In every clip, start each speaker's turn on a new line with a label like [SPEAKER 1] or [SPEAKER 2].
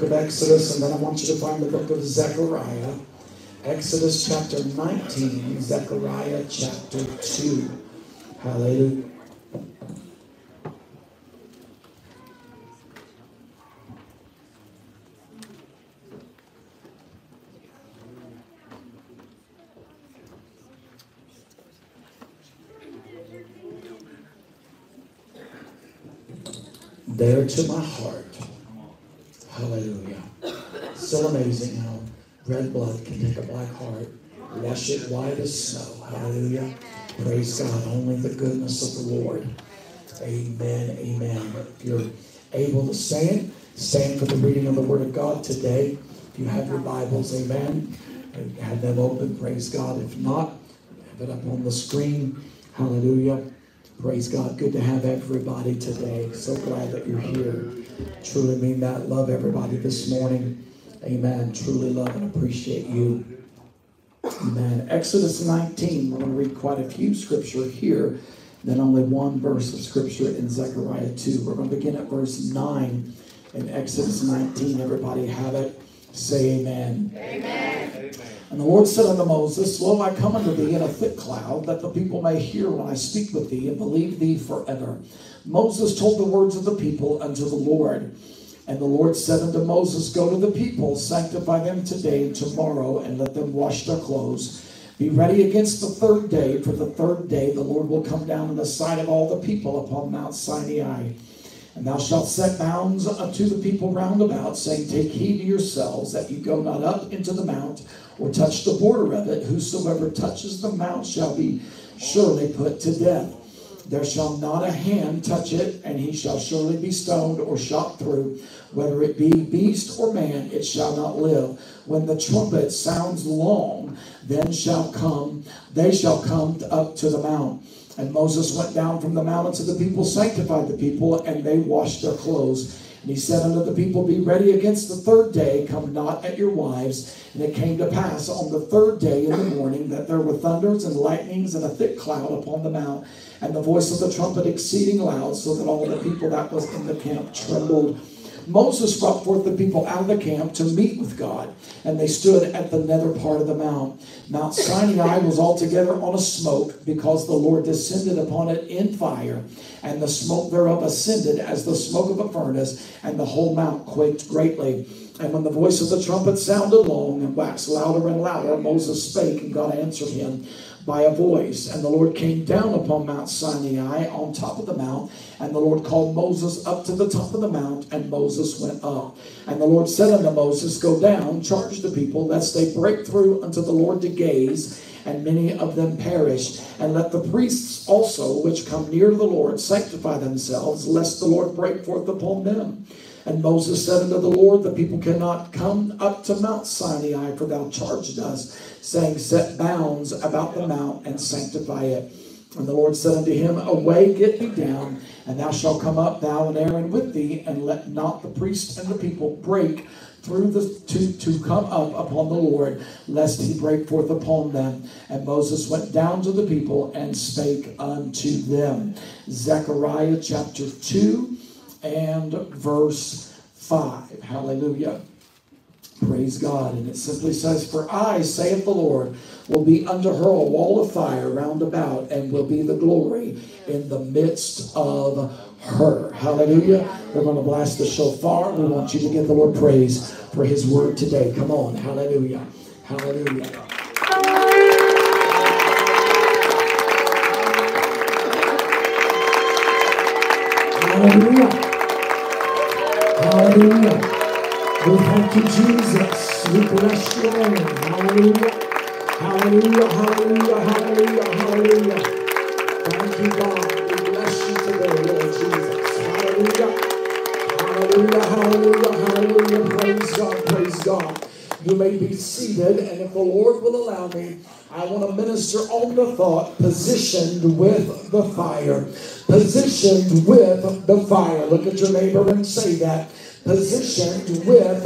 [SPEAKER 1] book of Exodus, and then I want you to find the book of Zechariah. Exodus chapter 19, Zechariah chapter 2. Hallelujah. There to my heart. Hallelujah. So amazing how red blood can take a black heart, wash it white as snow. Hallelujah. Praise God. Only the goodness of the Lord. Amen. Amen. If you're able to stand, stand for the reading of the Word of God today. If you have your Bibles, amen. Have them open. Praise God. If not, have it up on the screen. Hallelujah. Praise God. Good to have everybody today. So glad that you're here. Truly mean that. Love everybody this morning. Amen. Truly love and appreciate you. Amen. Exodus 19. We're going to read quite a few scripture here, then only one verse of scripture in Zechariah 2. We're going to begin at verse 9 in Exodus 19. Everybody have it. Say amen. Amen. And the Lord said unto Moses, Lo, I come unto thee in a thick cloud, that the people may hear when I speak with thee, and believe thee forever. Moses told the words of the people unto the Lord. And the Lord said unto Moses, Go to the people, sanctify them today and tomorrow, and let them wash their clothes. Be ready against the third day, for the third day the Lord will come down in the sight of all the people upon Mount Sinai. And thou shalt set bounds unto the people round about, saying, Take heed to yourselves that you go not up into the mount, or touch the border of it. Whosoever touches the mount shall be surely put to death. There shall not a hand touch it, and he shall surely be stoned or shot through. Whether it be beast or man, it shall not live. When the trumpet sounds long, then shall come, they shall come up to the mount. And Moses went down from the mountain to the people, sanctified the people, and they washed their clothes. And he said unto the people, Be ready against the third day, come not at your wives. And it came to pass on the third day in the morning that there were thunders and lightnings and a thick cloud upon the mount, and the voice of the trumpet exceeding loud, so that all the people that was in the camp trembled. Moses brought forth the people out of the camp to meet with God, and they stood at the nether part of the mount. Mount Sinai was altogether on a smoke, because the Lord descended upon it in fire, and the smoke thereof ascended as the smoke of a furnace, and the whole mount quaked greatly. And when the voice of the trumpet sounded long and waxed louder and louder, Moses spake, and God answered him by a voice. And the Lord came down upon Mount Sinai on top of the mount. And the Lord called Moses up to the top of the mount, and Moses went up. And the Lord said unto Moses, Go down, charge the people, lest they break through unto the Lord to gaze, and many of them perish. And let the priests also, which come near the Lord, sanctify themselves, lest the Lord break forth upon them. And Moses said unto the Lord, The people cannot come up to Mount Sinai, for thou charged us, saying, Set bounds about the mount and sanctify it. And the Lord said unto him, Away, get thee down, and thou shalt come up, thou and Aaron with thee, and let not the priests and the people break through the to, to come up upon the Lord, lest he break forth upon them. And Moses went down to the people and spake unto them. Zechariah chapter 2 and verse 5. Hallelujah. Praise God. And it simply says, For I, saith the Lord, will be unto her a wall of fire round about, and will be the glory in the midst of her. Hallelujah. We're going to blast the shofar. We want you to give the Lord praise for his word today. Come on. Hallelujah. Hallelujah. Hallelujah. Hallelujah. We thank you, Jesus. We bless your name. Hallelujah. Hallelujah. Hallelujah. Hallelujah. Hallelujah. Thank you, God. We bless you today, Lord Jesus. Hallelujah. Hallelujah. Hallelujah. Hallelujah. Praise God. Praise God. You may be seated, and if the Lord will allow me, I want to minister on the thought positioned with the fire. Positioned with the fire. Look at your neighbor and say that. Positioned with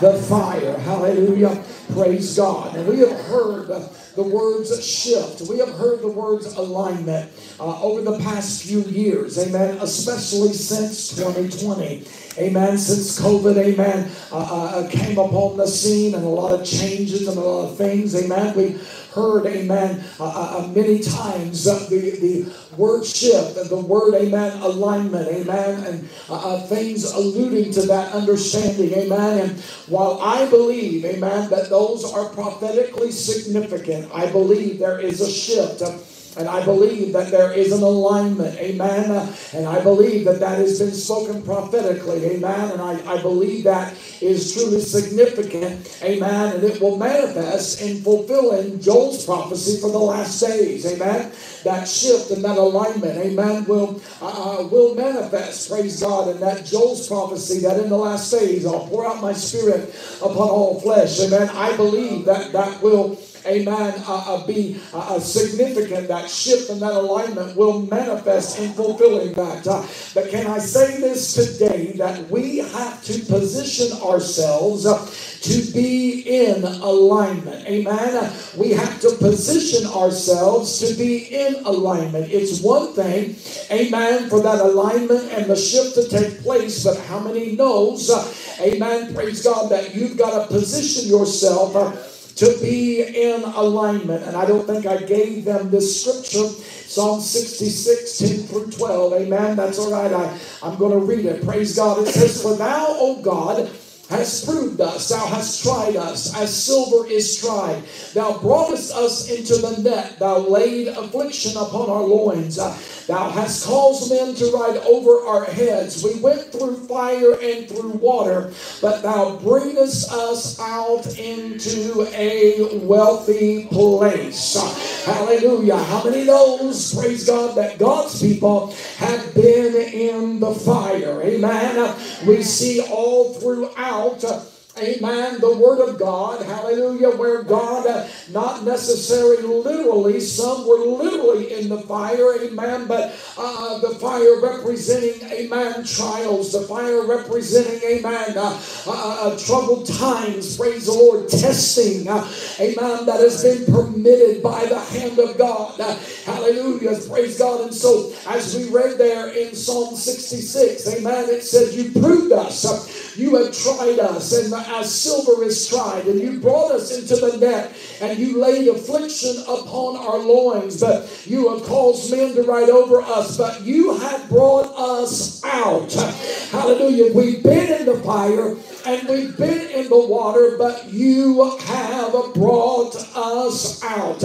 [SPEAKER 1] the fire. Hallelujah. Praise God. And we have heard the words shift. We have heard the words alignment uh, over the past few years. Amen. Especially since 2020. Amen, since COVID, amen, uh, uh, came upon the scene and a lot of changes and a lot of things, amen. We heard, amen, uh, uh, uh many times uh, the, the word shift and the word, amen, alignment, amen, and uh, uh, things alluding to that understanding, amen. And while I believe, amen, that those are prophetically significant, I believe there is a shift. And I believe that there is an alignment. Amen. And I believe that that has been spoken prophetically. Amen. And I, I believe that is truly significant. Amen. And it will manifest in fulfilling Joel's prophecy for the last days. Amen. That shift and that alignment. Amen. Will, uh, uh will manifest. Praise God. And that Joel's prophecy that in the last days I'll pour out my spirit upon all flesh. Amen. I believe that that will amen, uh, uh, be uh, uh, significant. That shift and that alignment will manifest in fulfilling that. Uh, but can I say this today that we have to position ourselves uh, to be in alignment? Amen. We have to position ourselves to be in alignment. It's one thing, amen, for that alignment and the shift to take place, but how many knows, amen, praise God, that you've got to position yourself to be in alignment. And I don't think I gave them this scripture, Psalm 66, 10 through 12. Amen. That's all right. I, I'm going to read it. Praise God. It says, For thou, O God, has proved us, thou hast tried us, as silver is tried. Thou broughtest us into the net, thou laid affliction upon our loins. Thou hast caused men to ride over our heads. We went through fire and through water, but thou bringest us out into a wealthy place. Hallelujah. How many knows, praise God, that God's people have been in the fire? Amen. We see all throughout Amen. The Word of God, hallelujah, where God, uh, not necessarily literally, some were literally in the fire, amen, but uh, the fire representing, amen, trials, the fire representing, amen, uh, uh, uh troubled times, praise the Lord, testing, uh, amen, that has been permitted by the hand of God, hallelujah, praise God. And so, as we read there in Psalm 66, amen, it says, You proved us, you have tried us, and as silver is tried. And you brought us into the net, and you laid affliction upon our loins. But you have caused men to ride over us, but you have brought us out. Hallelujah. We've been in the fire and we've been in the water, but you have brought us out.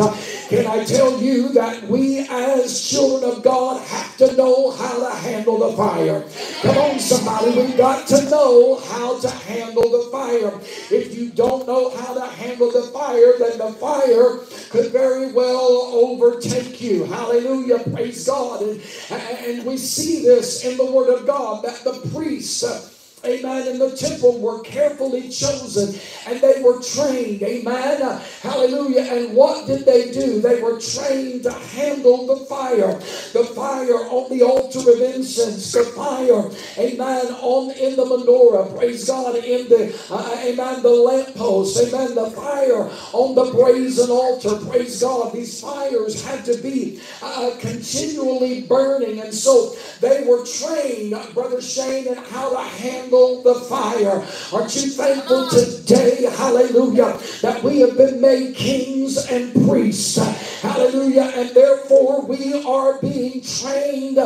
[SPEAKER 1] Can I tell you that we as children of God have to know how to handle the fire? Come on, somebody, we've got to know how to handle the fire. If you don't know how to handle the fire, then the fire could very well overtake you. Hallelujah. Praise God. And, and we see this in the Word of God that the priests amen, in the temple were carefully chosen and they were trained, amen, hallelujah. And what did they do? They were trained to handle the fire, the fire on the altar of incense, the fire, amen, on in the menorah, praise God, in the, uh, amen, the lamppost, amen, the fire on the brazen altar, praise God. These fires had to be uh, continually burning, and so they were trained, Brother Shane, in how to handle the fire. Aren't you thankful today, hallelujah, that we have been made kings and priests, hallelujah, and therefore we are being trained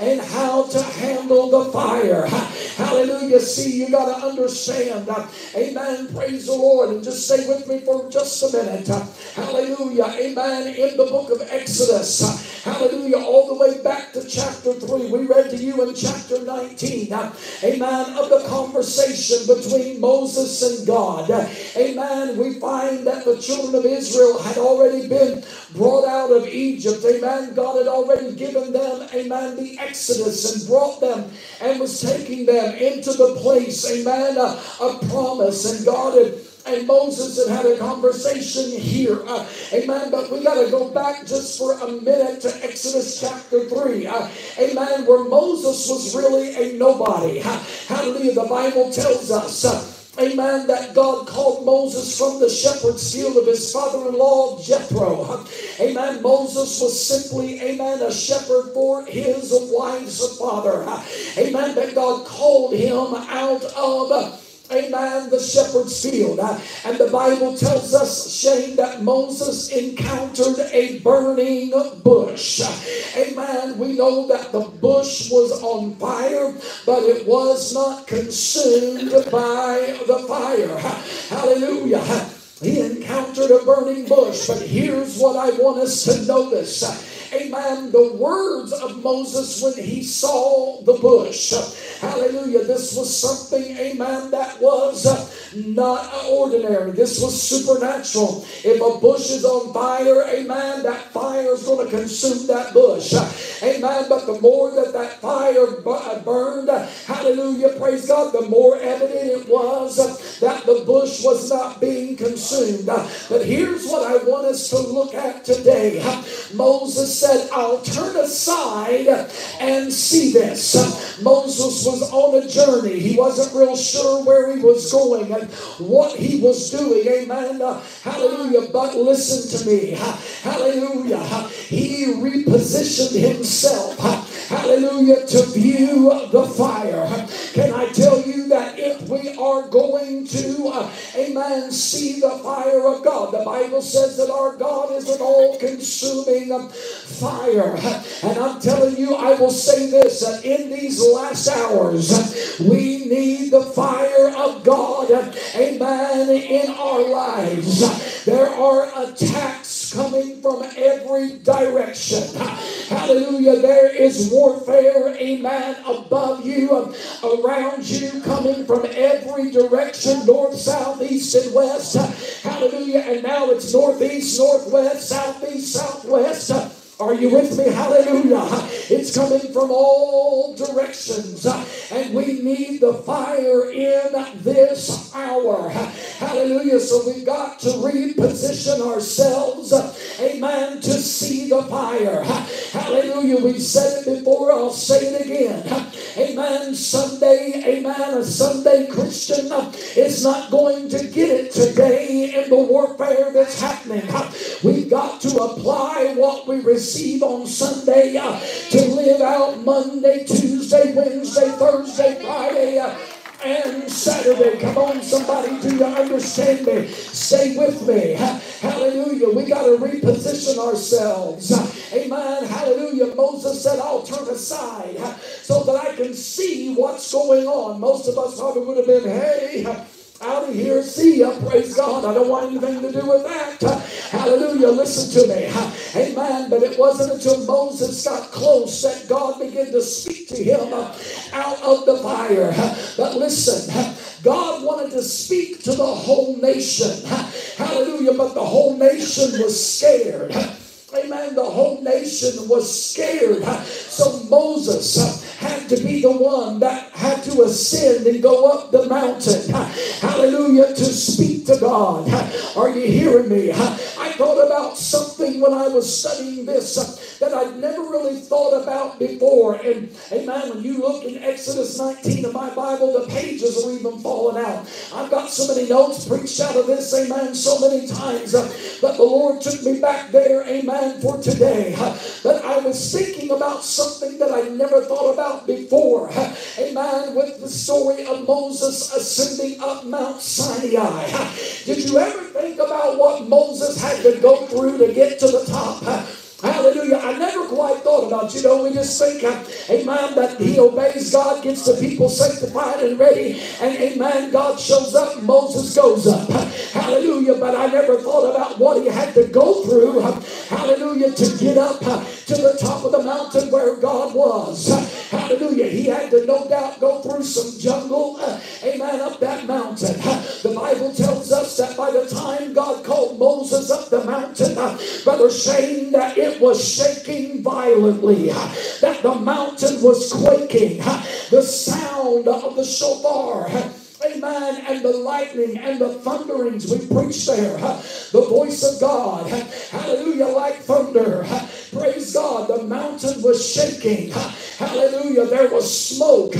[SPEAKER 1] in how to handle the fire. Hallelujah. See, you got to understand, amen, praise the Lord, and just stay with me for just a minute. Hallelujah, amen, in the book of Exodus, hallelujah, all the way back to chapter 3. We read to you in chapter 19, amen, of the conversation between Moses and God. Amen. We find that the children of Israel had already been brought out of Egypt. Amen. God had already given them, amen, the Exodus and brought them and was taking them into the place, amen, of promise. And God had and Moses had had a conversation here. Uh, amen. But we got to go back just for a minute to Exodus chapter 3. Uh, amen. Where Moses was really a nobody. Hallelujah. The Bible tells us. Uh, Amen. That God called Moses from the shepherd's field of his father in law, Jethro. Amen. Moses was simply, amen, a shepherd for his wife's father. Amen. That God called him out of amen, the shepherd's field. And the Bible tells us, Shane, that Moses encountered a burning bush. Amen. We know that the bush was on fire, but it was not consumed by the fire. Hallelujah. He encountered a burning bush, but here's what I want us to notice amen, the words of Moses when he saw the bush. Hallelujah. This was something, amen, that was not ordinary. This was supernatural. If a bush is on fire, amen, that fire is going to consume that bush. Amen. But the more that that fire uh, burned, hallelujah, praise God, the more evident it was that the bush was not being consumed. But here's what I want us to look at today. Moses said, I'll turn aside and see this. Moses was on a journey. He wasn't real sure where he was going and what he was doing. Amen. hallelujah. But listen to me. Hallelujah. He repositioned himself. Hallelujah. To view the fire. Can I tell you that if we are going to, amen, see the fire of God, the Bible says that our God is an all consuming fire. And I'm telling you, I will say this in these last hours, we need the fire of God, amen, in our lives. There are attacks coming from every direction. Hallelujah. There is warfare, amen, above you, around you, coming from every direction north, south, east, and west. Hallelujah. And now it's northeast, northwest, southeast, southwest. Are you with me? Hallelujah. It's coming from all directions. And we need the fire in this hour. Hallelujah. So we've got to reposition ourselves. Amen. To see the fire. Hallelujah. We've said it before. I'll say it again. Amen. Sunday. Amen. A Sunday Christian is not going to get it today in the warfare that's happening. We've got to apply what we receive on Sunday uh, to live out Monday, Tuesday, Wednesday, Thursday, Friday. Uh, and Saturday. Come on, somebody, do you understand me? Stay with me. Hallelujah. We got to reposition ourselves. Amen. Hallelujah. Moses said, I'll turn aside so that I can see what's going on. Most of us probably would have been, hey, out of here. See ya. Praise God. I don't want anything to do with that. Hallelujah. Listen to me. Amen. But it wasn't until Moses got close that God began to speak to him out of the fire. But listen, God wanted to speak to the whole nation. Hallelujah. But the whole nation was scared. Amen. The whole nation was scared. So Moses had to be the one that had to ascend and go up the mountain. Hallelujah. To speak to God. Are you hearing me? I thought about something when I was studying this uh, that I'd never really thought about before. And amen. When you look in Exodus 19 of my Bible, the pages are even falling out. I've got so many notes preached out of this, amen, so many times. Uh, but the Lord took me back there, amen, for today. Uh, but I was thinking about something that I never thought about before. Amen. With the story of Moses ascending up Mount Sinai. Did you ever think about what Moses had to go through to get to the top? Hallelujah. I never quite thought about, you know, we just think, uh, amen, that he obeys God, gets the people sanctified and ready, and amen, God shows up, Moses goes up. Hallelujah. But I never thought about what he had to go through, hallelujah, to get up to the top of the mountain where God was. Hallelujah. He had to no doubt go through some jungle, amen, up that mountain. The Bible tells us that by the time God called Moses up the mountain, Brother Shane, that it was shaking violently, that the mountain was quaking, the sound of the shofar. Amen. And the lightning and the thunderings we preach there. The voice of God. Hallelujah. Like thunder. Praise God. The mountain was shaking. Hallelujah. There was smoke.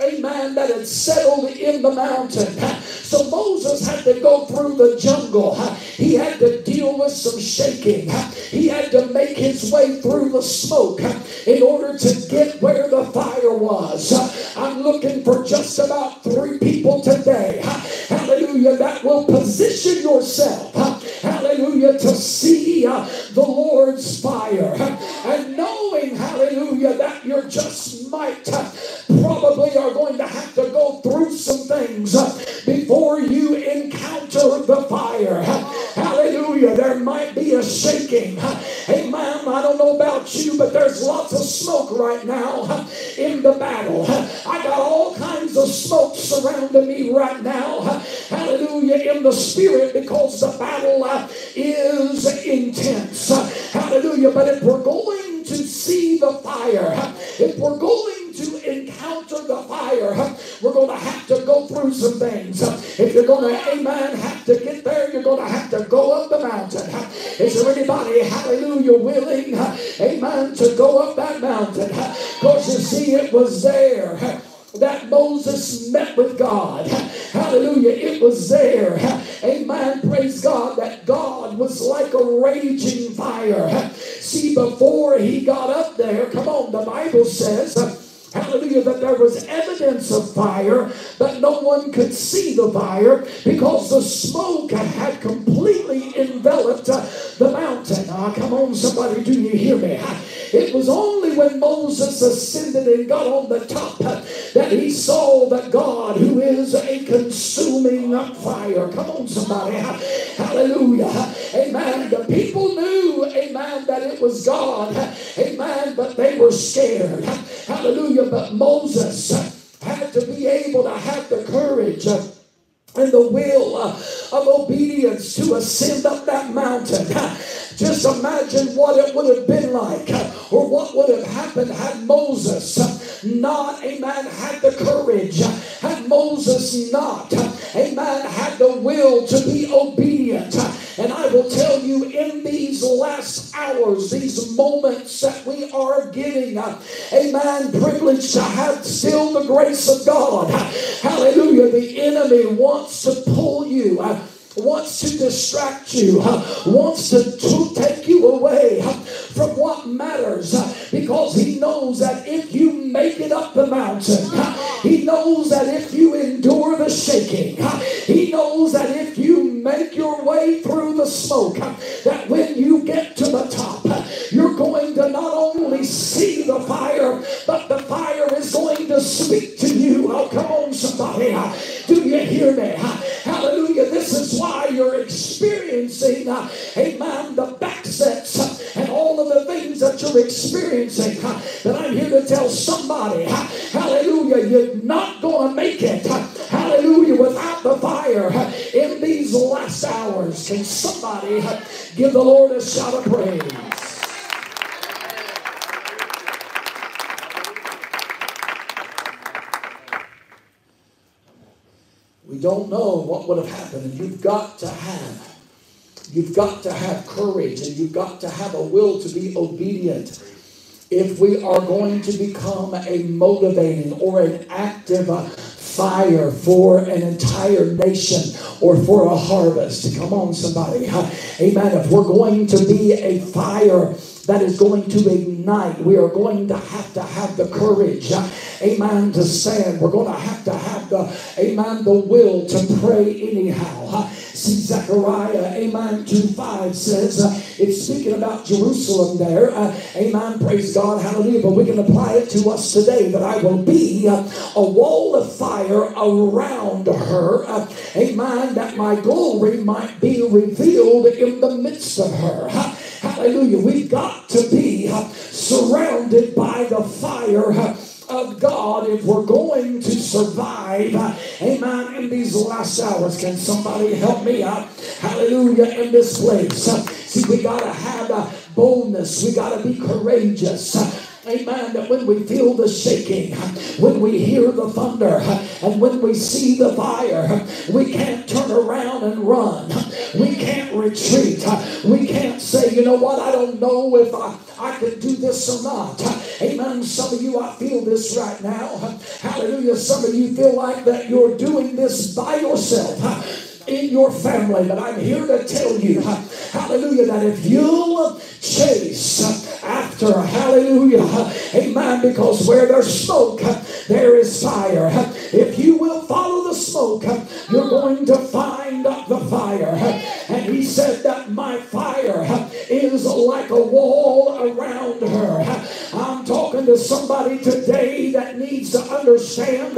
[SPEAKER 1] Amen, that had settled in the mountain. So Moses had to go through the jungle. He had to deal with some shaking. He had to make his way through the smoke in order to get where the fire was. I'm looking for just about three people today. Hallelujah. That will position yourself. Hallelujah. To see uh, the Lord's fire. And knowing, a shaking. Amen. I don't know about you, but there's lots of smoke right now in the battle. I got all kinds of smoke surrounding me right now. Hallelujah. In the spirit because the battle uh, is intense. Hallelujah. But if hallelujah, willing, amen, to go up that mountain? Because you see, it was there that Moses met with God. Hallelujah. It was there. Amen. Praise God that God was like a raging fire. See, before he got up there, come on, the Bible says Hallelujah, that there was evidence of fire, but no one could see the fire somebody. Hallelujah. Amen. The people knew, amen, that it was God. Amen. But they were scared. Hallelujah. But Moses had to be able to have the courage and the will of obedience to ascend up that mountain. Just imagine what it would have been like or what would have happened had Moses not, amen, had the courage, be obedient. And I will tell you in these last hours, these moments that we are getting, amen, privileged to have still the grace of God. Hallelujah. The enemy wants to pull you wants to distract you, wants to, to take you away from what matters because he knows that if you make it up the mountain, he knows that if you endure the shaking, he knows that if you make your way through the smoke, that when you get to the top, you're going to not only see the fire, but the fire is going to speak to you. Oh, come on, somebody. Do you hear me? Hallelujah. This is why you're experiencing, uh, amen, the backsets uh, and all of the things that you're experiencing. Uh, that I'm here to tell somebody, hallelujah, you're not going to make it, hallelujah, without the fire in these last hours. Can somebody give the Lord a shout of praise? Don't know what would have happened. And you've got to have, you've got to have courage and you've got to have a will to be obedient if we are going to become a motivating or an active fire for an entire nation or for a harvest. Come on, somebody. Amen. If we're going to be a fire that is going to ignite. We are going to have to have the courage, amen, to stand. We're going to have to have the, amen, the will to pray anyhow. See, Zechariah, amen, 2 5 says, it's speaking about Jerusalem there. Amen, praise God, hallelujah. But we can apply it to us today that I will be a wall of fire around her. Amen, that my glory might be revealed in the midst of her. Hallelujah. We've got to be uh, surrounded by the fire uh, of God if we're going to survive. Uh, amen. In these last hours, can somebody help me out? Hallelujah. In this place. See, we got to have boldness. We got to be courageous. Amen. That when we feel the shaking, when we hear the thunder, and when we see the fire, we can't turn around and run. We can't retreat. We can't say, you know what, I don't know if I, I could do this or not. Amen. Some of you, I feel this right now. Hallelujah. Some of you feel like that you're doing this by yourself in your family. But I'm here to tell you, hallelujah, that if you'll chase after, hallelujah, amen, because where there's smoke, there is fire. If you will follow the smoke, you're going to find the fire. And he said that my fire is like a wall around her. I'm talking to somebody today that needs to understand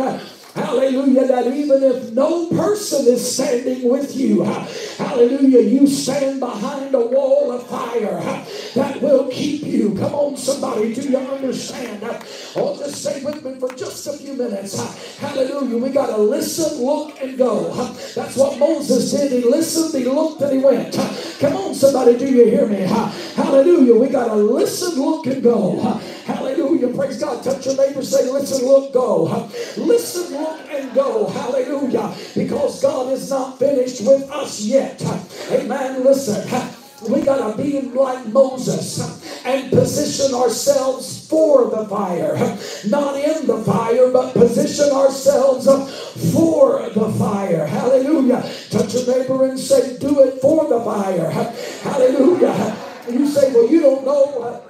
[SPEAKER 1] Hallelujah. That even if no person is standing with you, uh, hallelujah, you stand behind a wall of fire uh, that will keep you. Come on, somebody, do you understand? Uh, oh, just stay with me for just a few minutes. Hallelujah. We got to listen, look, and go. That's what Moses did. He listened, he looked, and he went. Come on, somebody, do you hear me? Hallelujah. We got to listen, look, and go. Hallelujah. Praise God. Touch your neighbor. Say, listen, look, go. Listen, look, and go. Hallelujah. Because God is not finished with us yet. Amen. Listen. We got to be like Moses and position ourselves for the fire. Not in the fire, but position ourselves for the fire. Hallelujah. Touch your neighbor and say, Do it for the fire. Hallelujah. You say, Well, you don't know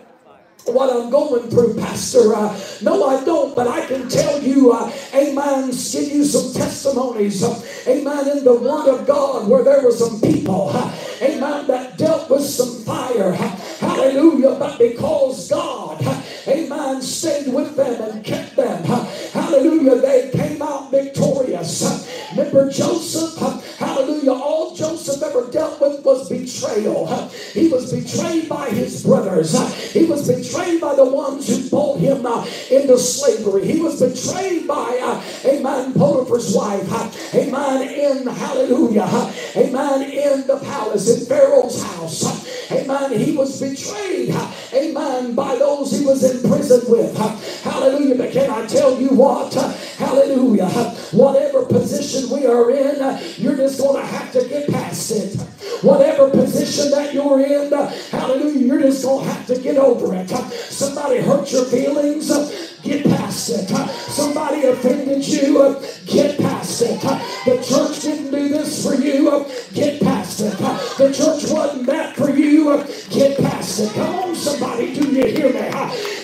[SPEAKER 1] what I'm going through, Pastor. Uh, no, I don't, but I can tell you, uh, amen, give you some testimonies, uh, amen, in the Word of God where there were some people, uh, amen, that dealt with some fire. Uh, hallelujah. But because God, uh, amen, stayed with them and kept them, hallelujah, they came out victorious. Remember Joseph, hallelujah, all Joseph ever dealt with was betrayal. He was betrayed by his brothers. He was betrayed by the ones who bought him uh, into slavery. He was betrayed by, uh, amen, Potiphar's wife. Amen, in, hallelujah, amen, in the palace, in Pharaoh's house. Amen, he was betrayed, amen, by those he was in prison with. Hallelujah, but can I tell you what? Hallelujah, whatever position we are in, you're just going to have to get past it. Whatever position that you're in, hallelujah, you're just going to have to get over it. Somebody hurt your feelings, get past it. Somebody offended you, get past it. The church didn't do this for you, get past it. The church wasn't that for you, get past it. Come on, somebody, do you hear me?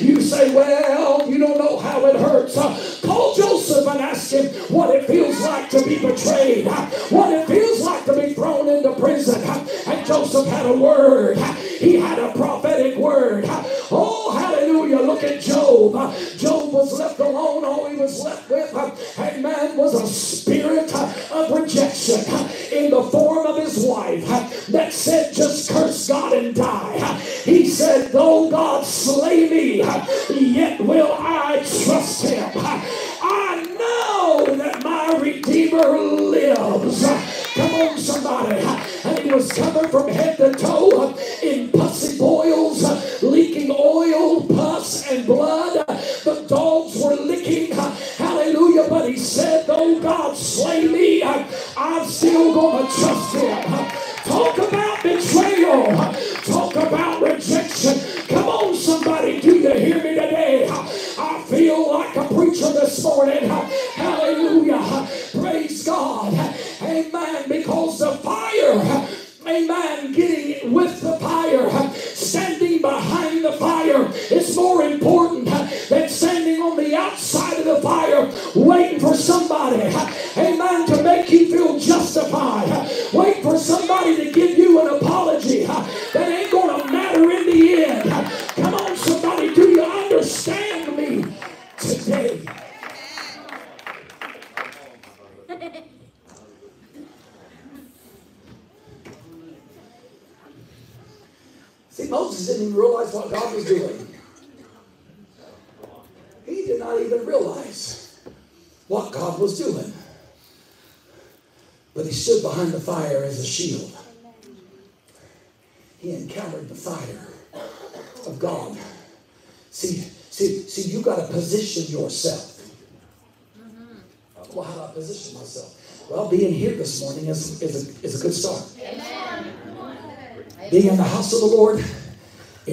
[SPEAKER 1] You say, well, you don't know how it hurts. Call Joseph and ask him what it feels like to be betrayed, what it feels like to be thrown into prison. And Joseph had a word, he had a prophetic word. Oh, hallelujah. Look at Job. Job was left alone. All he was left with, amen, was a spirit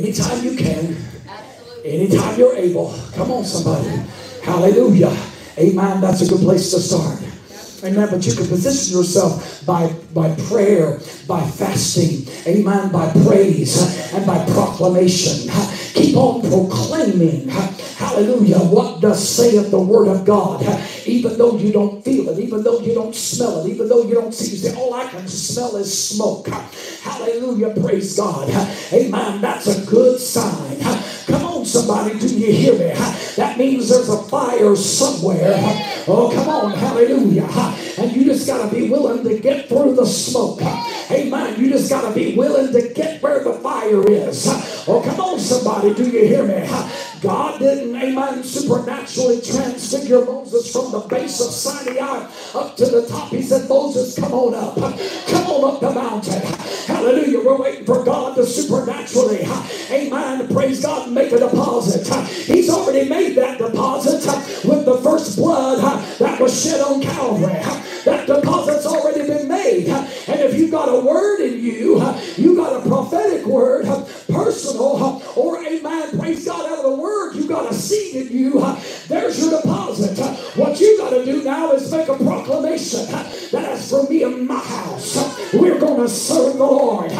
[SPEAKER 1] anytime you can, anytime you're able. Come on, somebody. Hallelujah. Amen. That's a good place to start. Amen. But you can position yourself by, by prayer, by fasting, amen, by praise, and by proclamation. Keep on proclaiming, hallelujah, what does saith the word of God. Even though you don't feel it, even though you don't smell it, even though you don't see it, all I can smell is smoke. Hallelujah, praise God. Amen. That's a good sign. Come on, somebody, do you hear me? That means there's a fire somewhere. Oh, come on, hallelujah. And you just got to be willing to get through the smoke. Amen. You just got to be willing to get where the fire is. Oh, come on, somebody, do you hear me? God didn't, amen, supernaturally transfigure Moses from the base of Sinai up to the top. He said, Moses, come on up. Come on up the mountain. Hallelujah. We're waiting for God to supernaturally, amen, praise God, make a deposit. He's already made that deposit with the first blood that was shed on Calvary. That deposit's already been made. And if you've got a word in you, you've got a prophetic word, personal, or amen, praise God, out of the word, You've got a seed in you. There's your deposit. What you got to do now is make a proclamation that as for me and my house, we're going to serve the Lord.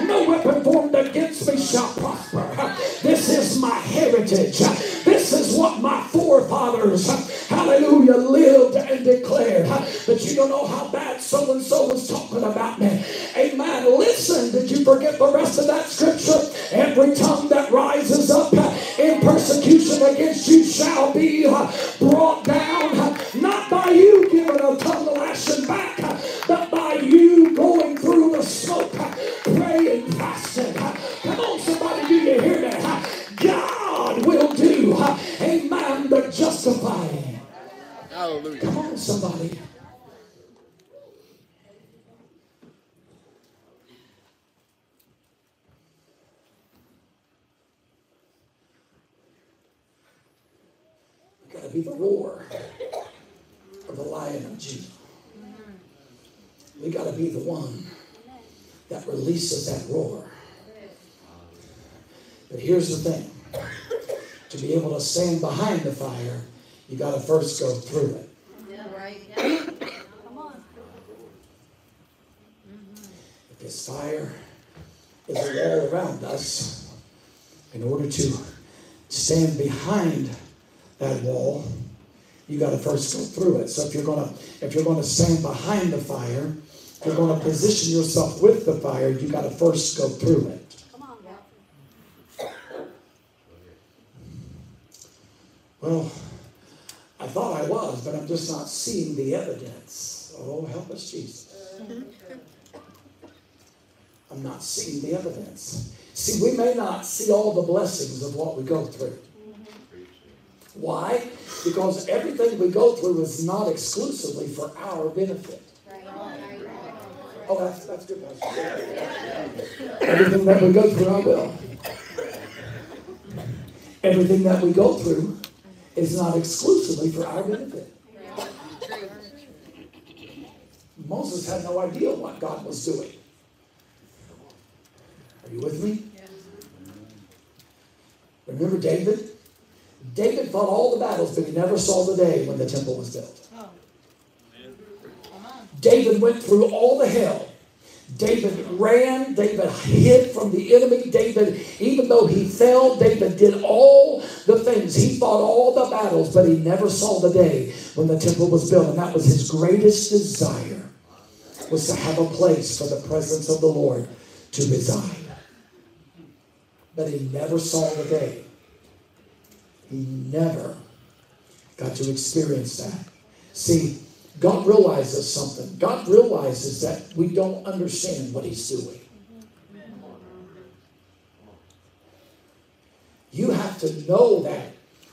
[SPEAKER 1] No weapon formed against me shall prosper. This is my heritage. This is what my forefathers, hallelujah, lived and declared. But you don't know how bad so and so was talking about me. Amen. Listen, did you forget the rest of that scripture? Every tongue that rises up in persecution against you shall be brought down, not by you giving a tongue lashing back, to be the roar of the lion of Judah. We got to be the one that releases that roar. But here's the thing to be able to stand behind the fire, you got to first go through it. Yeah, right. Yeah. Come on. If this fire is all around us, in order to stand behind that wall, you got to first go through it. So if you're gonna if you're gonna stand behind the fire, if you're gonna position yourself with the fire, you got to first go through it. Come on, Well, I thought I was, but I'm just not seeing the evidence. Oh, help us, Jesus. I'm not seeing the evidence. See, we may not see all the blessings of what we go through. Why? Because everything we go through is not exclusively for our benefit. Oh, that's, that's good. Everything that we go through, I will. Everything that we go through is not exclusively for our benefit. Moses had no idea what God was doing. Are you with me? Remember David? David fought all the battles, but he never saw the day when the temple was built. David went through all the hell. David ran, David hid from the enemy. David, even though he fell, David did all the things. He fought all the battles, but he never saw the day when the temple was built. And that was his greatest desire, was to have a place for the presence of the Lord to reside. But he never saw the day he never got to experience that. See, God realizes something. God realizes that we don't understand what He's doing. You have to know that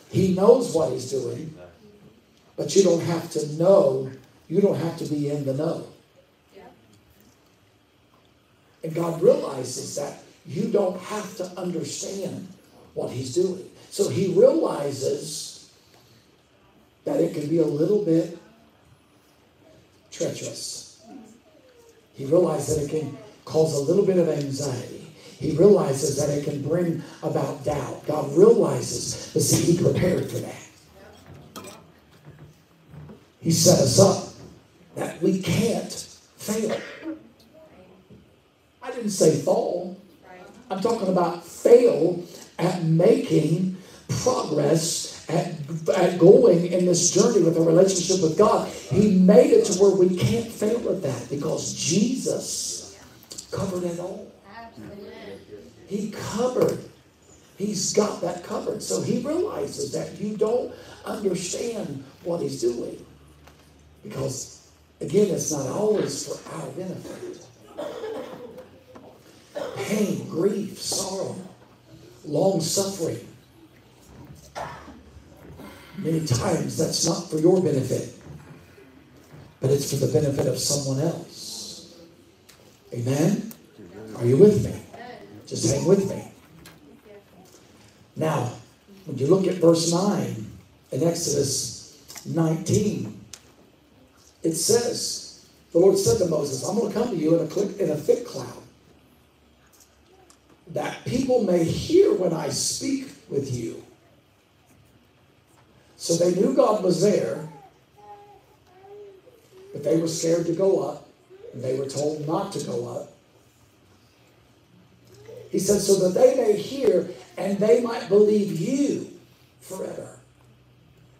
[SPEAKER 1] He knows what He's doing, but you don't have to know, you don't have to be in the know. And God realizes that you don't have to understand what He's doing. So he realizes that it can be a little bit treacherous. He realizes that it can cause a little bit of anxiety. he realizes that it can bring about doubt. God realizes, but see, he prepared for that. He set us up that we can't fail. I didn't say fall. I'm talking about fail at making progress at, at going in this journey with a relationship with God. He made it to where we can't fail at that because Jesus covered it all. He covered. He's got that covered. So he realizes that you don't understand what he's doing. Because, again, it's not always for our benefit. Pain, grief, sorrow, long suffering. Many times that's not for your benefit, but it's for the benefit of someone else. Amen? Are you with me? Just hang with me. Now, when you look at verse 9 in Exodus 19, it says, the Lord said to Moses, I'm going to come to you in a, in a thick cloud, that people may hear when I speak with you. So they knew God was there, but they were scared to go up, and they were told not to go up. He said, so that they may hear and they might believe you forever.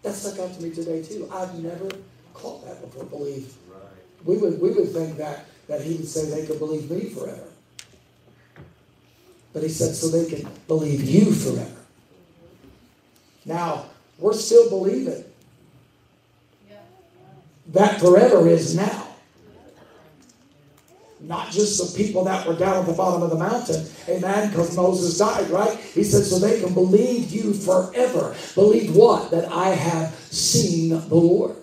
[SPEAKER 1] That stuck out to me today too. I've never caught that before, believe. We would we would think that that he would say they could believe me forever. But he said so they can believe you forever. Now, we're still believing. That forever is now not just the people that were down at the bottom of the mountain. Amen. Because Moses died, right? He said, so they can believe you forever. Believe what? That I have seen the Lord.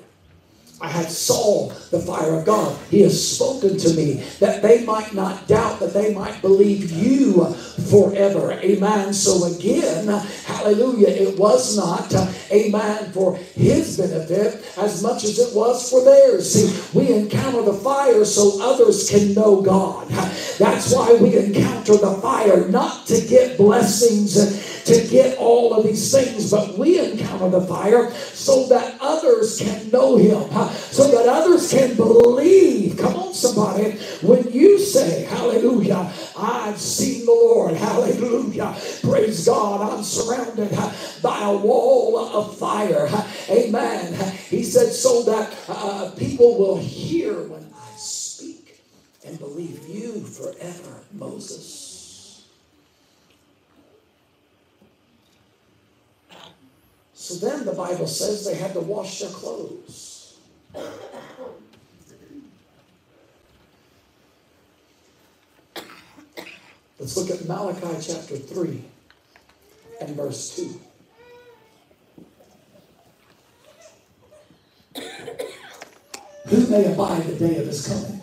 [SPEAKER 1] I have saw the fire of God. He has spoken to me that they might not doubt, that they might believe you forever. Amen. So again, hallelujah, it was not, uh, amen, for his benefit as much as it was for theirs. See, we encounter the fire so others can know God. That's why we encounter the fire, not to get blessings uh, to get all of these things, but we encounter the fire so that others can know Him, so that others can believe. Come on, somebody. When you say, Hallelujah, I've seen the Lord, Hallelujah, praise God, I'm surrounded by a wall of fire. Amen. He said, so that uh, people will hear when I speak and believe you forever, Moses. So then the Bible says they had to wash their clothes. Let's look at Malachi chapter 3 and verse 2. Who may abide the day of his coming?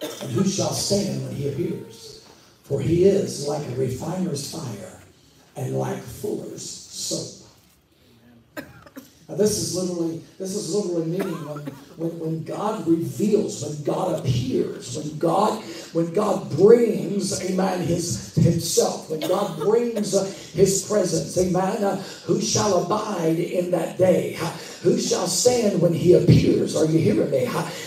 [SPEAKER 1] And who shall stand when he appears? For he is like a refiner's fire and like fuller's soap. This is literally this is literally meaning when, when, when God reveals, when God appears, when God when God brings, amen, his himself, when God brings uh, his presence, amen, uh, who shall abide in that day? Who shall stand when he appears? Are you hearing me?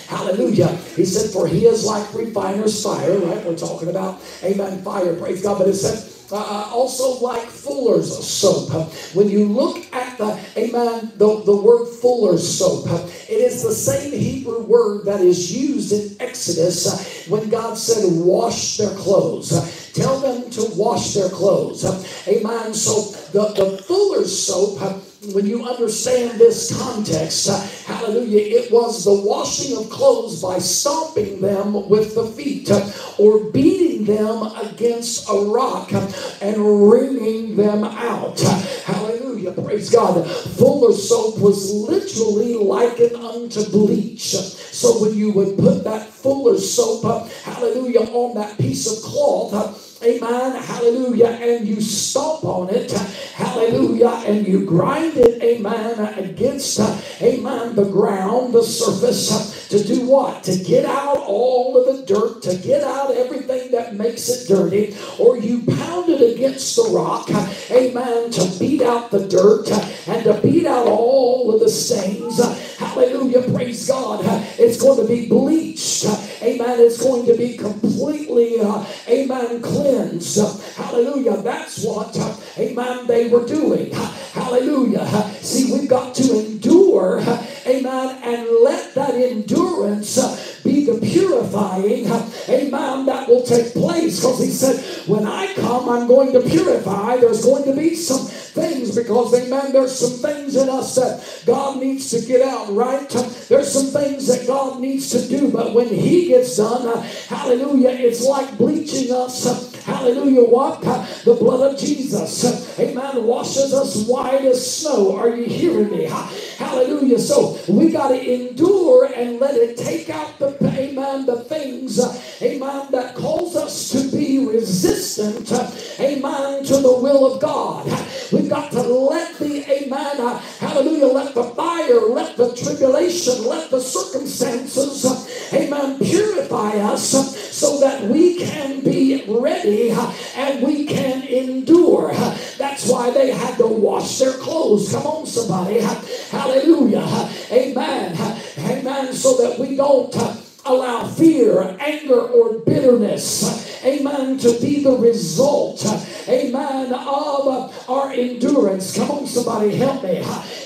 [SPEAKER 1] Hallelujah. He said, for he is like refiner's fire, right? We're talking about, amen, fire, praise God. But it said, uh, also like fuller's soap. When you look at the, amen, the, the word fuller's soap, it is the same Hebrew word that is used in Exodus uh, when God said, wash their clothes. Tell them to wash their clothes. Amen. So the, the fuller's soap when you understand this context, uh, hallelujah, it was the washing of clothes by stomping them with the feet uh, or beating them against a rock uh, and wringing them out. Hallelujah, praise God. Fuller soap was literally likened unto bleach. So when you would put that fuller soap, hallelujah, on that piece of cloth, Amen. Hallelujah. And you stomp on it. Hallelujah. And you grind it amen, against, uh, amen, the ground, the surface, uh, to do what? To get out all of the dirt, to get out everything that makes it dirty, or you pound it against the rock, uh, amen, to beat out the dirt and to beat out all of the stains. Uh, hallelujah, praise God. Uh, it's going to be bleached. Amen. It's going to be completely, uh, amen, cleansed. Hallelujah. That's what, uh, amen, they were doing. Hallelujah. See, we've got to endure, amen, and let that endurance be the purifying, amen, that will take place. Because he said, when I come, I'm going to purify. There's going to be some things because, amen, there's some things in us that God needs to get out, right? There's some things that God needs to do, but when He gets done, uh, hallelujah, it's like bleaching us. Hallelujah, what? The blood of Jesus, amen, washes us white as snow. Are you hearing me? Hallelujah. So we got to endure and let it take out the, amen, the things, amen, that cause us to be resistant, amen, to the will of God. We've got to let the, amen, hallelujah, let the fire, let the tribulation, let the circumstances, amen, purify us so that we can be ready and we can endure. That's why they had to wash their clothes. Come on, somebody. Hallelujah. Amen. Amen. So that we don't allow fear, anger, or bitterness, amen, to be the result, amen, of our endurance. Come on, somebody, help me.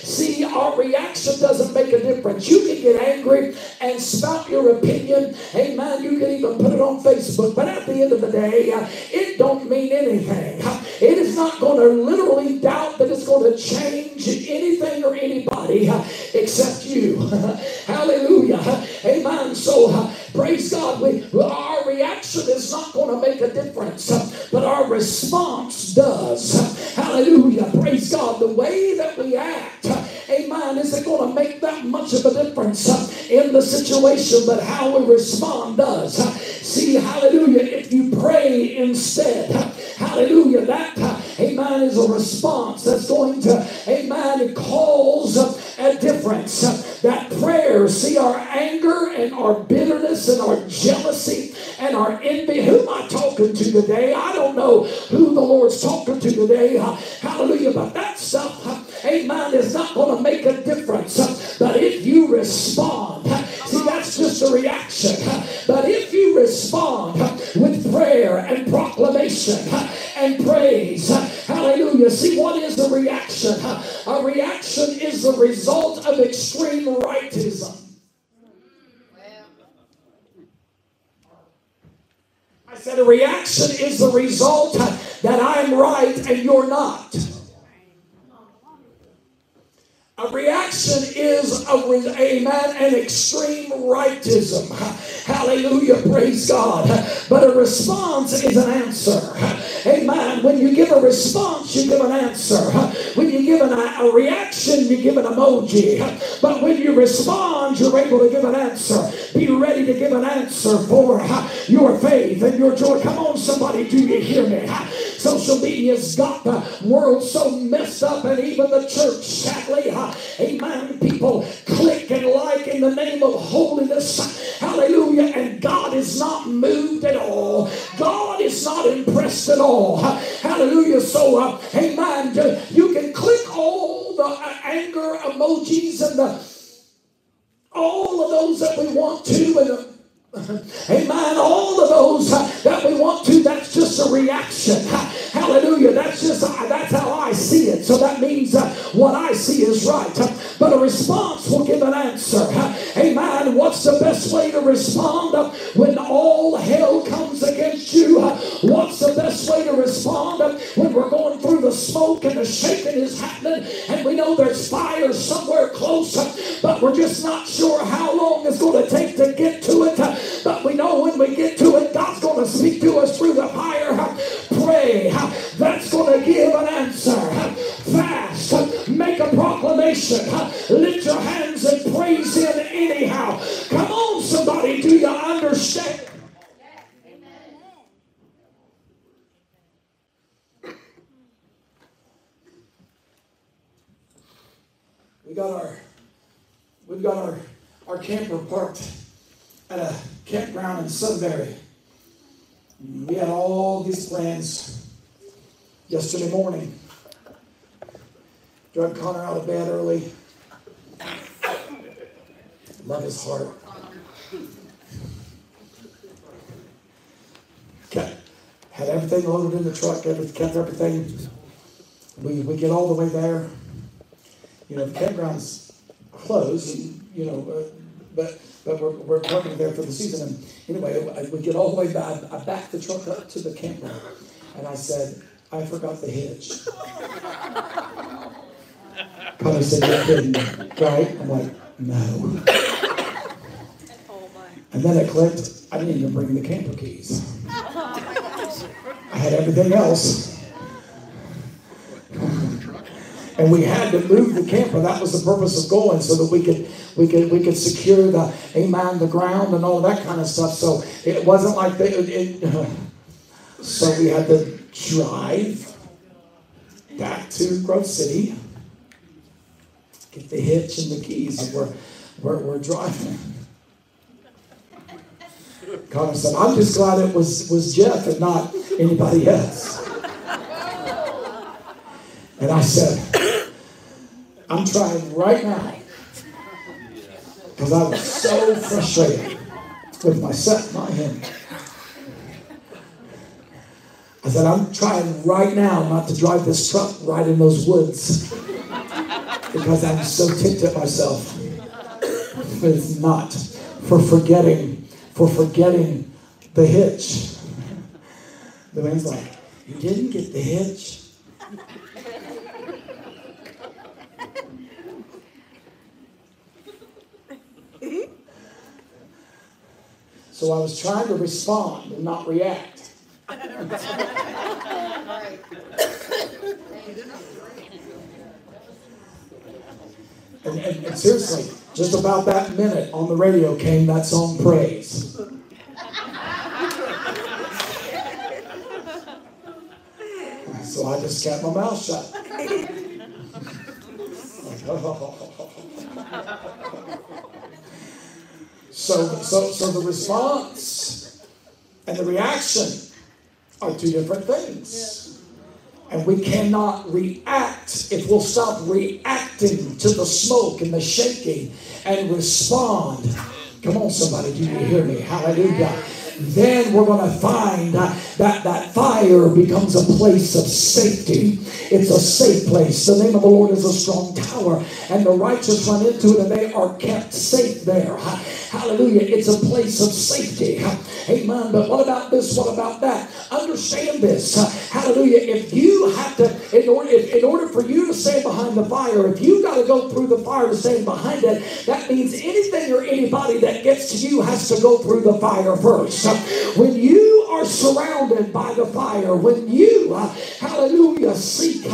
[SPEAKER 1] See, our reaction doesn't make a difference. You can get angry and spout your opinion. Amen. You can even put it on Facebook. But at the end of the day, uh, it don't mean anything. Uh, it is not going to literally doubt that it's going to change anything or anybody uh, except you. Hallelujah. Amen. So, praise God. We, our reaction is not going to make a difference, but our response does. Hallelujah. Praise God. The way that we act amen, Is it going to make that much of a difference in the situation, but how we respond does. See, hallelujah, if you pray instead, hallelujah, that, amen, is a response that's going to, amen, it cause a difference. That prayer, see, our anger and our bitterness and our jealousy and our envy. Who am I talking to today? I don't know who the Lord's talking to today. Hallelujah. But that stuff, amen, is not going to make a difference. But if you respond, see, that's just a reaction. But if you respond with prayer and proclamation and praise, hallelujah. See, what is the reaction? A reaction is the result of extreme rightism. I said a reaction is the result that I'm right and you're not. A reaction is a amen an extreme rightism. Hallelujah, praise God. But a response is an answer. Amen. When you give a response, you give an answer. When you give an, a reaction, you give an emoji. But when you respond, you're able to give an answer. Be ready to give an answer for your faith and your joy. Come on, somebody, do you hear me? Social media's got the world so messed up, and even the church, sadly, amen. People click and like in the name of holiness. Hallelujah. And God is not moved at all. God is not impressed at all. Hallelujah. So, uh, amen. You can click all the uh, anger emojis and the all of those that we want to and the Amen. All of those that we want to, that's just a reaction. Hallelujah. That's just, that's how I see it. So that means uh, what I see is right. But a response will give an answer. Amen. What's the best way to respond when all hell comes against you? What's the best way to respond when we're going through the smoke and the shaking is happening and we know there's fire somewhere close, but we're just not sure how long it's going to take to get to it? But we know when we get to it, God's going to speak to us through the fire. Pray. That's going to give an answer. Fast. Make a proclamation. Lift your hands and praise Him anyhow. Come on, somebody. Do you understand? We got our we've got our our camper parked at a campground in Sunbury. We had all these plans yesterday morning. Drug Connor out of bed early. Love his heart. Okay. Had everything loaded in the truck, everything, kept everything. We, we get all the way there. You know, the campground's closed, you know, uh, but but we're, we're parking there for the season. And anyway, I, we get all the way back. I backed the truck up to the campground, and I said, I forgot the hitch. Probably said, You're kidding right? I'm like, No. And then it clicked, I didn't even bring the camper keys. I had everything else. And we had to move the camper. That was the purpose of going, so that we could we could we could secure the amen the ground and all that kind of stuff. So it wasn't like they, it, it, so we had to drive back to Grove City, get the hitch and the keys, and we're we're, we're driving. Connor said, "I'm just glad it was was Jeff and not anybody else." And I said, I'm trying right now because I was so frustrated with myself, not him. I said, I'm trying right now not to drive this truck right in those woods because I'm so ticked at myself. But it's not for forgetting, for forgetting the hitch. The man's like, You didn't get the hitch? So I was trying to respond and not react. and, and, and, seriously, just about that minute on the radio came that song Praise. so I just kept my mouth shut. So, so, so the response and the reaction are two different things. And we cannot react if we'll stop reacting to the smoke and the shaking and respond. Come on, somebody, do you hear me? Hallelujah then we're going to find that that fire becomes a place of safety. It's a safe place. The name of the Lord is a strong tower, and the righteous run into it and they are kept safe there. Hallelujah. It's a place of safety. Amen. But what about this? What about that? Understand this. Hallelujah. If you have to, in order, if, in order for you to stand behind the fire, if you got to go through the fire to stand behind it, that means anything or anybody that gets to you has to go through the fire first. When you are surrounded by the fire, when you, hallelujah, seek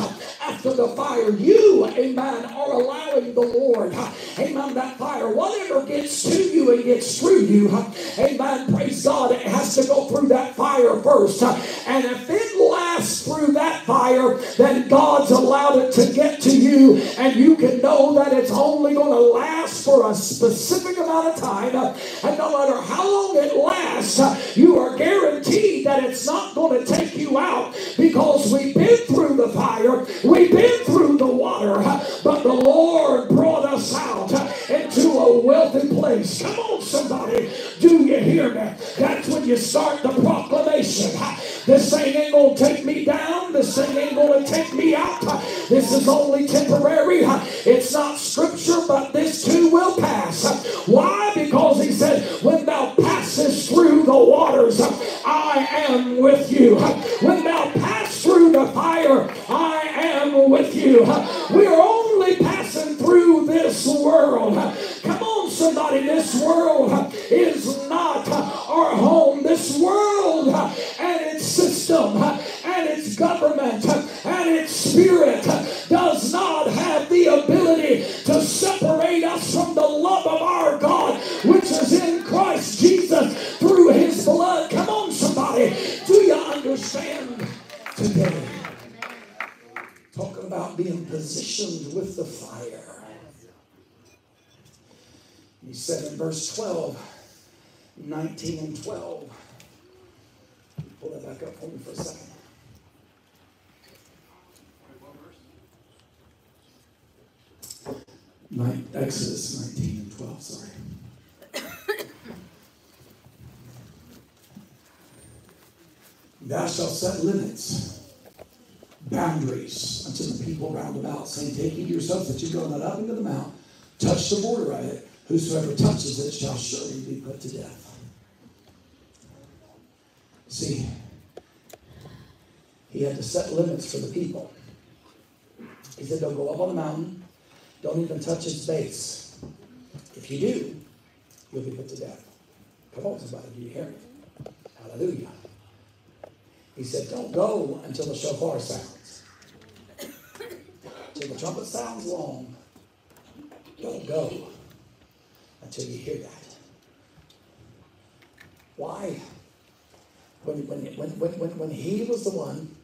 [SPEAKER 1] after the fire, you, amen, are allowing the Lord, amen, that fire, whatever gets to you and gets through you, amen, praise God, it has to go through that fire first. And if it lasts through that fire, then God's allowed it to get to you, and you can know that it's only going to last for a specific amount of time. And no matter how long it lasts, you are guaranteed that it's not going to take you out. Because we've been through the fire, we've been through the water, but the Lord brought us out into a wealthy place. Come on, somebody. Do you hear me? That's when you start the proclamation. This thing ain't going to take me down. This thing ain't going to take me out. This is only temporary. It's not scripture, but this too will pass. Why? Because he said, when thou passest through the waters, I am with you. When you. We are only passing through this world. Come on, somebody. This world He said in verse 12, 19 and 12. Pull that back up for me for a second. Nine, Exodus 19 and 12, sorry. Thou shalt set limits, boundaries unto the people round about, saying, Take heed yourself that you go not up into the mount, touch the border of it. Whosoever touches it shall surely be put to death. See, he had to set limits for the people. He said, Don't go up on the mountain, don't even touch its base. If you do, you'll be put to death. Come on, somebody, do you hear me? Hallelujah. He said, Don't go until the shofar sounds. Till the trumpet sounds long. Don't go until you hear that. Why? When, when, when, when, when he was the one,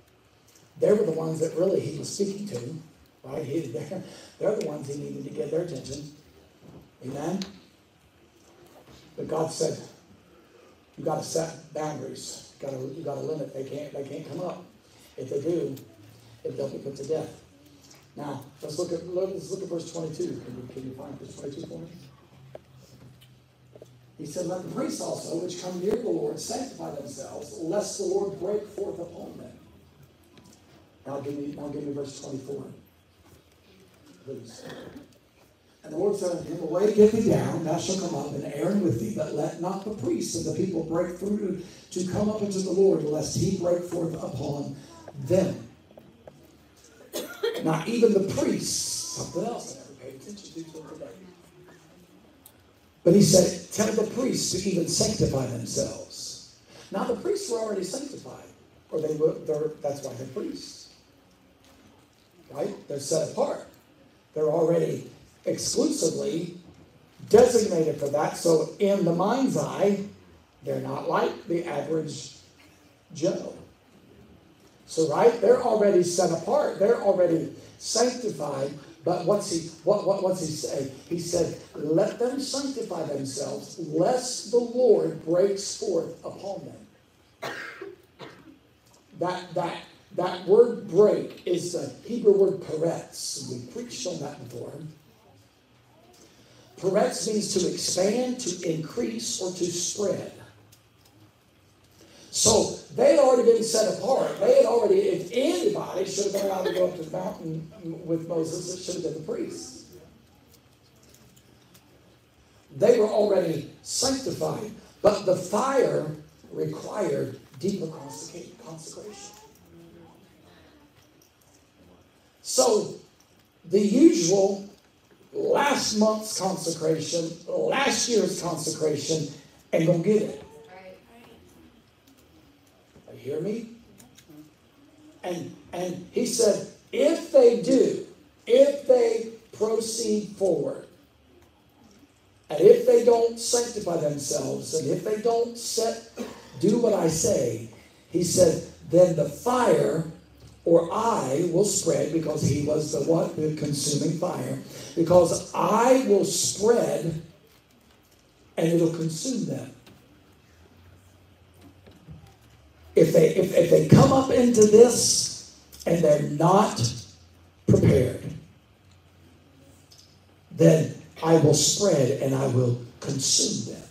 [SPEAKER 1] they were the ones that really he was speaking to, right? He, they're, they're the ones he needed to get their attention. Amen? But God said, you got to set boundaries. You got to you got to limit. They can't they can't come up. If they do, if they'll be put to death. Now let's look at let's look at verse 22. Can you, can you find verse 22 for me? He said, Let the priests also, which come near the Lord, sanctify themselves, lest the Lord break forth upon them. Now give me, now give me verse 24. Please. And the Lord said unto him, Away, get thee down, thou shalt come up, and Aaron with thee, but let not the priests and the people break through to come up unto the Lord, lest he break forth upon them. Now, even the priests, something else I never paid attention to. But he said, Tell the priests to even sanctify themselves. Now, the priests were already sanctified, or they were, that's why they're priests. Right? They're set apart. They're already exclusively designated for that. So, in the mind's eye, they're not like the average Joe. So, right, they're already set apart. They're already sanctified. But what's he what, what what's he say? He said, Let them sanctify themselves, lest the Lord breaks forth upon them. That that that word break is the Hebrew word peretz. We preached on that before. Peretz means to expand, to increase, or to spread. So they had already been set apart. They had already, if anybody should have been allowed to go up to the mountain with Moses, it should have been the priests. They were already sanctified, but the fire required deep, across-the-board consecration. So the usual last month's consecration, last year's consecration, and go get it. Hear me? And and he said, if they do, if they proceed forward, and if they don't sanctify themselves, and if they don't set do what I say, he said, then the fire or I will spread because he was the what? The consuming fire. Because I will spread and it'll consume them. If they if, if they come up into this and they're not prepared, then I will spread and I will consume them.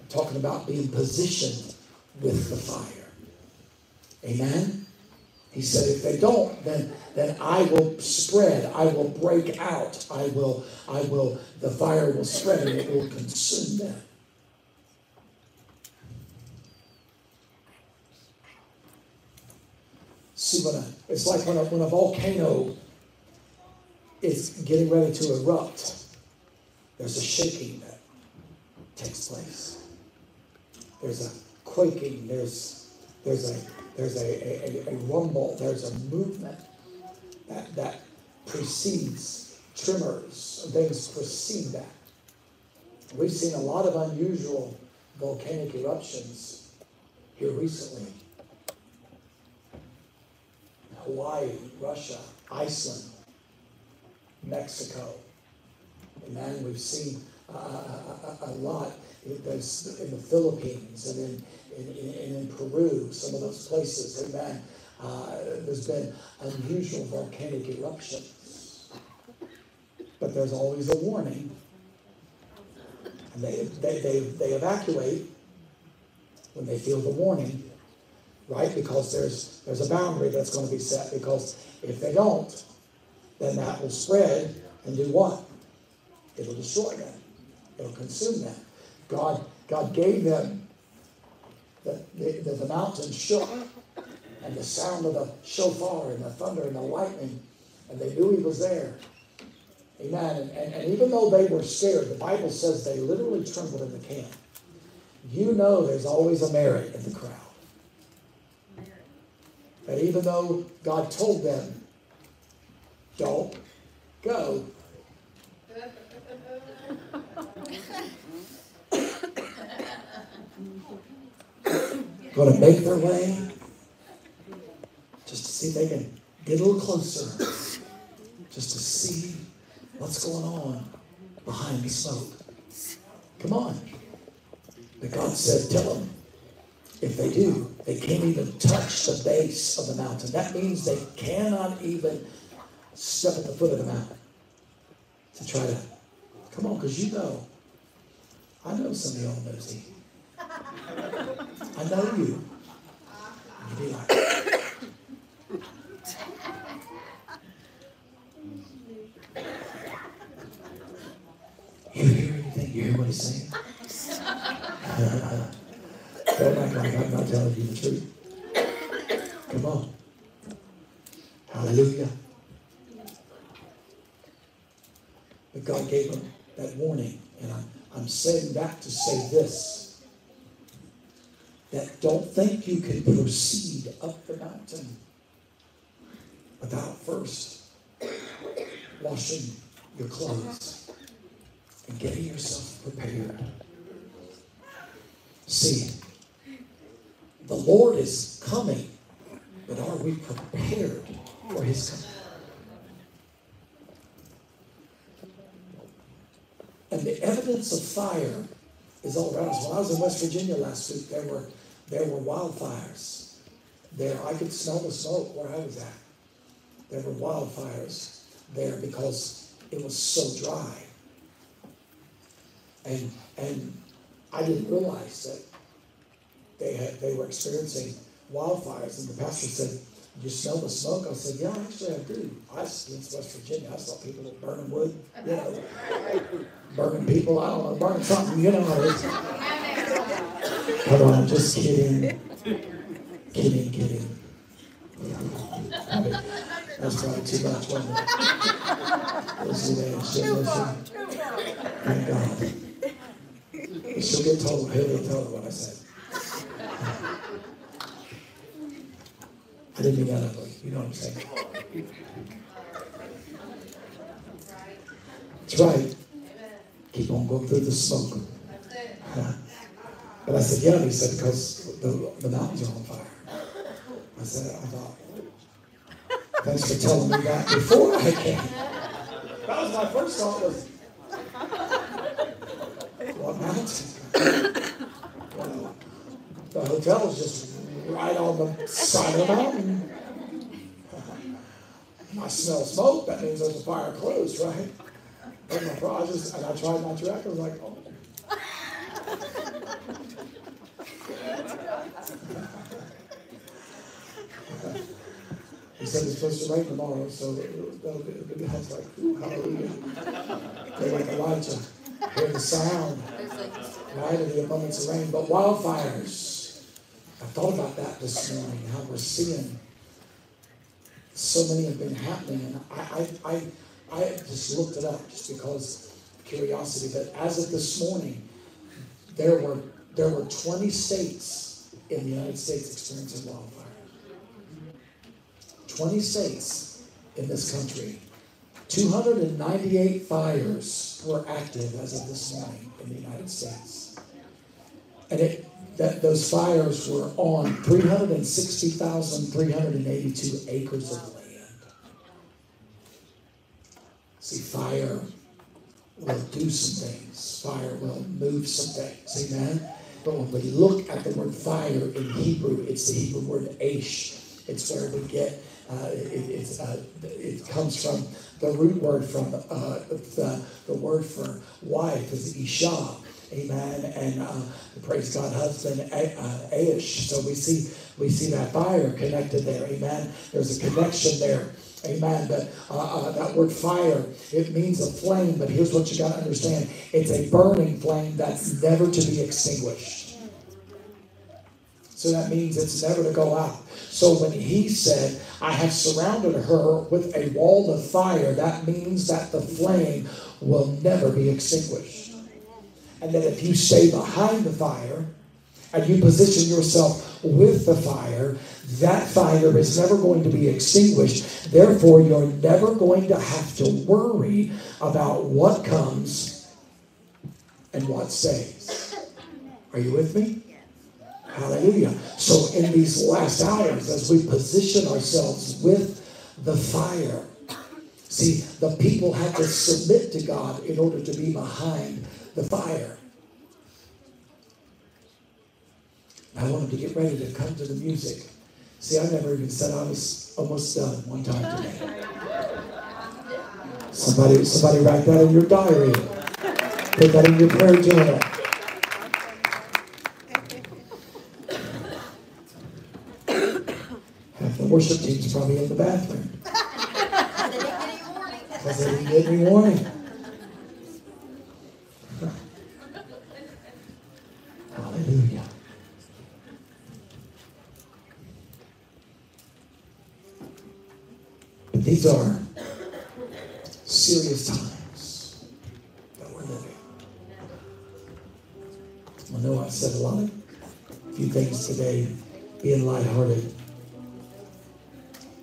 [SPEAKER 1] I'm talking about being positioned with the fire. Amen? He said, if they don't, then then I will spread, I will break out, I will, I will, the fire will spread and it will consume them. See what it's like when a, when a volcano is getting ready to erupt, there's a shaking that takes place. There's a quaking, there's there's a there's a, a, a rumble, there's a movement that, that precedes tremors, things precede that. We've seen a lot of unusual volcanic eruptions here recently. Hawaii, Russia, Iceland, Mexico. And then we've seen a, a, a lot in, those, in the Philippines and in, in, in, in Peru, some of those places. Amen. Uh, there's been unusual volcanic eruptions. But there's always a warning. And they, they, they, they evacuate when they feel the warning, right? Because there's, there's a boundary that's going to be set. Because if they don't, then that will spread and do what? It'll destroy them. It'll consume them. God, God gave them the, the, the mountain shook and the sound of the shofar and the thunder and the lightning, and they knew he was there. Amen. And, and, and even though they were scared, the Bible says they literally trembled in the camp. You know there's always a merit in the crowd. That even though God told them, don't go. Going to make their way just to see if they can get a little closer, just to see what's going on behind the smoke. Come on. But God said, tell them, if they do, they can't even touch the base of the mountain. That means they cannot even step at the foot of the mountain to try to, come on, because you know, I know some of y'all nosy. I know you. You'd be like, you hear anything? You hear what he's saying? Don't act like I'm not telling you the truth. Come on. Hallelujah. But God gave him that warning. And I'm, I'm saying that to say this that don't think you can proceed up the mountain without first washing your clothes and getting yourself prepared. See, Lord is coming, but are we prepared for his coming? And the evidence of fire is all around us. When I was in West Virginia last week, there were there were wildfires. There, I could smell the smoke where I was at. There were wildfires there because it was so dry. And and I didn't realize that they had they were experiencing wildfires. And the pastor said, "You smell the smoke?" I said, "Yeah, actually I do. I in West Virginia. I saw people burning wood, you know, burning people. I don't know, burning something, you know." Come on, I'm just kidding. Kidding, kidding. That's probably too much, wasn't it? Listen, man, listen. Thank God. She'll get told, he'll get told what I said. You know what I'm saying? That's right. Keep on going through the smoke. But I said, yeah. he said, because the, the mountains are on fire. I said, I thought, thanks for telling me that before I came. That was my first thought was, what mountains? well, the hotel is just right on the side of the mountain. I smell smoke, that means there's a fire close, right? And, my, I just, and I tried not to react, I was like, oh. He said it's supposed to rain tomorrow, so that'll be, it'll be I was like, ooh, hallelujah. They're like Elijah. Hear the sound, right, of the abundance of rain. But wildfires, I thought about that this morning, how we're seeing so many have been happening. And I, I, I, I just looked it up just because curiosity. But as of this morning, there were there were 20 states in the United States experiencing wildfire. 20 states in this country. 298 fires were active as of this morning in the United States. And it, that those fires were on 360,382 acres of land. See, fire will do some things. Fire will move some things. Amen. But when we look at the word fire in Hebrew, it's the Hebrew word ash. It's where we get uh, it, uh, it, comes from the root word from uh, the, the word for wife is Isha. Amen. And uh, praise God, husband uh, Aish. So we see we see that fire connected there. Amen. There's a connection there. Amen. But uh, uh, that word fire, it means a flame. But here's what you got to understand it's a burning flame that's never to be extinguished. So that means it's never to go out. So when he said, I have surrounded her with a wall of fire, that means that the flame will never be extinguished. And that if you stay behind the fire and you position yourself with the fire, that fire is never going to be extinguished. Therefore, you're never going to have to worry about what comes and what stays. Are you with me? Hallelujah. So, in these last hours, as we position ourselves with the fire, see, the people had to submit to God in order to be behind the fire. I wanted to get ready to come to the music. See, I never even said I was almost done one time today. Somebody, somebody write that in your diary. Put that in your prayer journal. Half the worship team's probably in the bathroom. Because they didn't get any warning. Hallelujah. But these are serious times that we're living. I know I've said a lot of few things today, being lighthearted.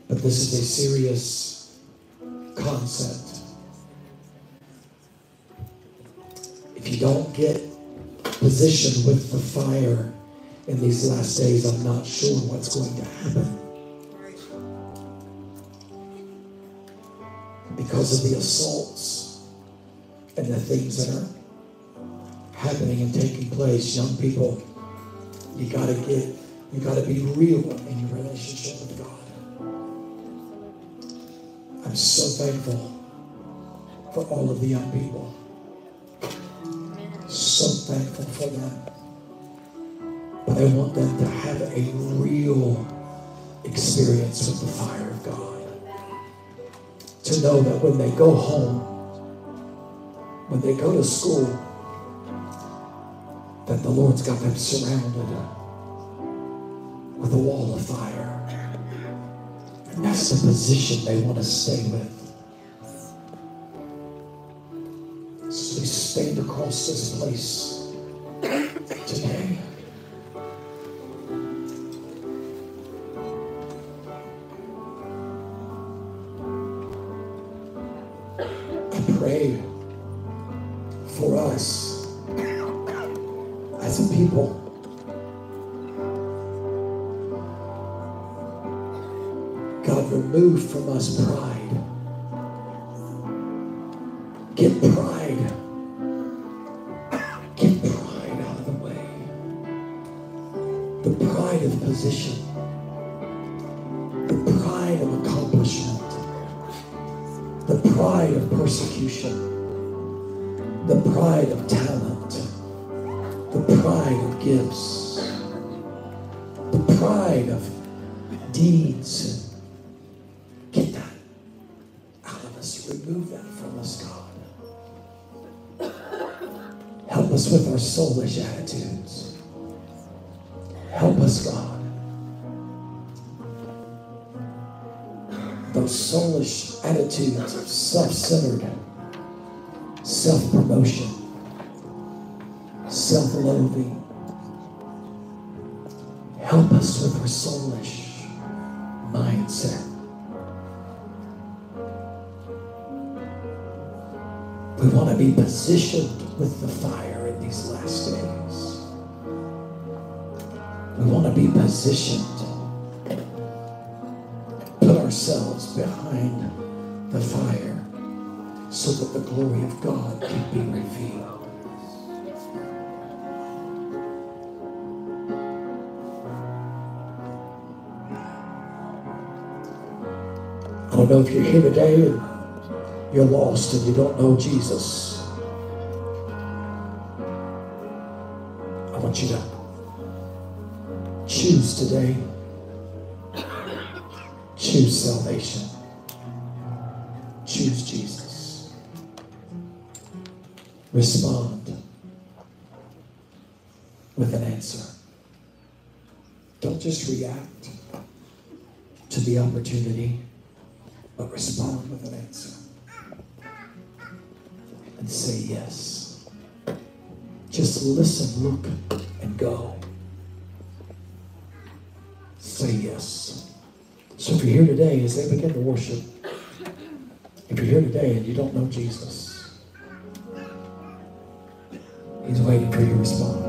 [SPEAKER 1] But this is a serious concept. If you don't get positioned with the fire in these last days, I'm not sure what's going to happen. Because of the assaults and the things that are happening and taking place, young people, you got to get, you got to be real in your relationship with God. I'm so thankful for all of the young people. So thankful for them. But I want them to have a real experience with the fire of God. To know that when they go home, when they go to school, that the Lord's got them surrounded with a wall of fire. And that's the position they want to stay with. Stand across this place today. I pray for us as a people. God, remove from us pride. That from us, God. Help us with our soulish attitudes. Help us, God. Those soulish attitudes of self centered, self promotion, self loathing. Help us with our soulish mindset. We want to be positioned with the fire in these last days. We want to be positioned. Put ourselves behind the fire so that the glory of God can be revealed. I don't know if you're here today you're lost and you don't know Jesus. I want you to choose today. Choose salvation. Choose Jesus. Respond with an answer. Don't just react to the opportunity, Listen, look, and go. Say yes. So if you're here today, as they begin to worship, if you're here today and you don't know Jesus, He's waiting for your response.